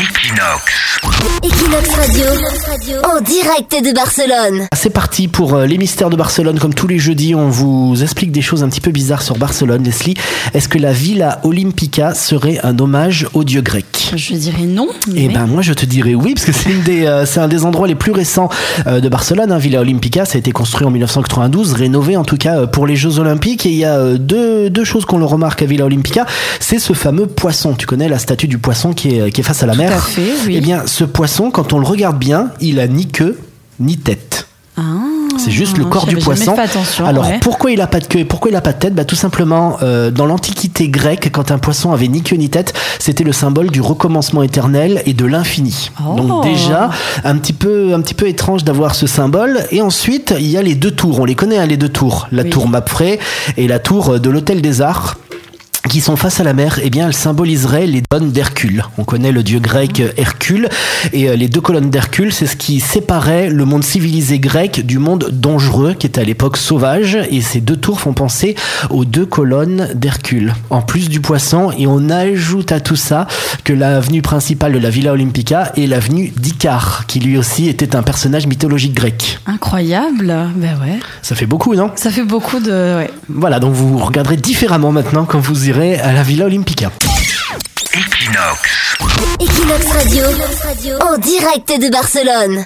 Equinox. Equinox Radio, en direct de Barcelone. C'est parti pour euh, les mystères de Barcelone. Comme tous les jeudis, on vous explique des choses un petit peu bizarres sur Barcelone. Leslie, est-ce que la Villa Olympica serait un hommage au dieu grec? Je dirais non. Eh ben moi je te dirais oui parce que c'est une des euh, c'est un des endroits les plus récents euh, de Barcelone. Hein, Villa Olympica, ça a été construit en 1992, rénové en tout cas euh, pour les Jeux Olympiques. Et il y a euh, deux deux choses qu'on le remarque à Villa Olympica, c'est ce fameux poisson. Tu connais la statue du poisson qui est qui est face à la mer? À fait, oui. Eh bien ce poisson, quand on le regarde bien, il a ni queue ni tête. Ah, C'est juste le corps du poisson. Alors ouais. pourquoi il a pas de queue et pourquoi il a pas de tête? Bah, Tout simplement, euh, dans l'Antiquité grecque, quand un poisson avait ni queue ni tête, c'était le symbole du recommencement éternel et de l'infini. Oh. Donc déjà, un petit peu, un petit peu étrange d'avoir ce symbole. Et ensuite, il y a les deux tours. On les connaît, hein, les deux tours. La Oui. tour Mapfre et la tour de l'Hôtel des Arts qui sont face à la mer, eh bien, elles symboliseraient les colonnes d'Hercule. On connaît le dieu grec euh, Hercule, et euh, les deux colonnes d'Hercule, c'est ce qui séparait le monde civilisé grec du monde dangereux, qui était à l'époque sauvage, et ces deux tours font penser aux deux colonnes d'Hercule. En plus du poisson, et on ajoute à tout ça que l'avenue principale de la Villa Olympica est l'avenue d'Icare, qui lui aussi était un personnage mythologique grec. Incroyable. Ben ouais. Ça fait beaucoup, non? Ça fait beaucoup de. Ouais. Voilà, donc vous regarderez différemment maintenant quand vous irez à la Villa Olympica. Equinox. Equinox Radio, en direct de Barcelone.